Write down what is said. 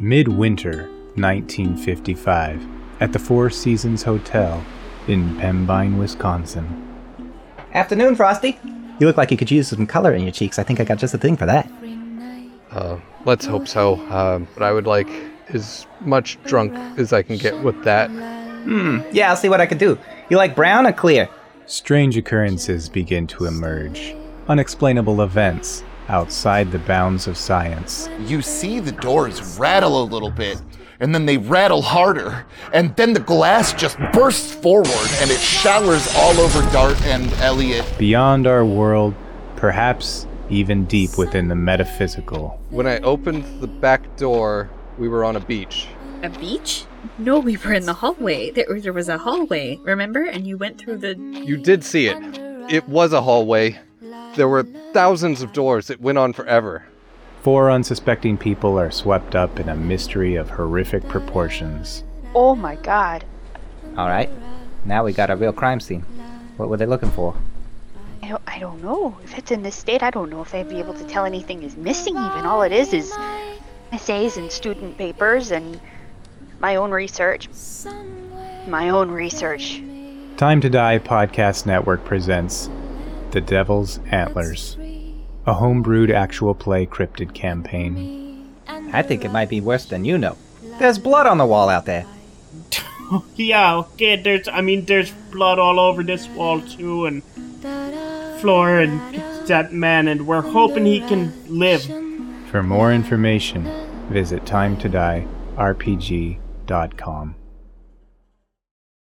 Midwinter 1955 at the Four Seasons Hotel in Pembine, Wisconsin. Afternoon, Frosty. You look like you could use some color in your cheeks. I think I got just the thing for that. Uh, let's hope so. Uh, but I would like as much drunk as I can get with that. Hmm, yeah, I'll see what I can do. You like brown or clear? Strange occurrences begin to emerge. Unexplainable events outside the bounds of science. You see the doors rattle a little bit, and then they rattle harder, and then the glass just bursts forward and it showers all over Dart and Elliot. Beyond our world, perhaps even deep within the metaphysical. When I opened the back door, we were on a beach. A beach? No, we were in the hallway. There, there was a hallway, remember? And you went through the. You did see it. It was a hallway. There were thousands of doors. It went on forever. Four unsuspecting people are swept up in a mystery of horrific proportions. Oh my god. All right. Now we got a real crime scene. What were they looking for? I don't, I don't know. If it's in this state, I don't know if they'd be able to tell anything is missing even. All it is is essays and student papers and my own research. My own research. Time to Die Podcast Network presents The Devil's Antlers, a homebrewed actual play cryptid campaign. I think it might be worse than you know. There's blood on the wall out there. yeah, okay, there's, I mean, there's blood all over this wall too, and floor, and that man, and we're hoping he can live. For more information, visit timetodierpg.com.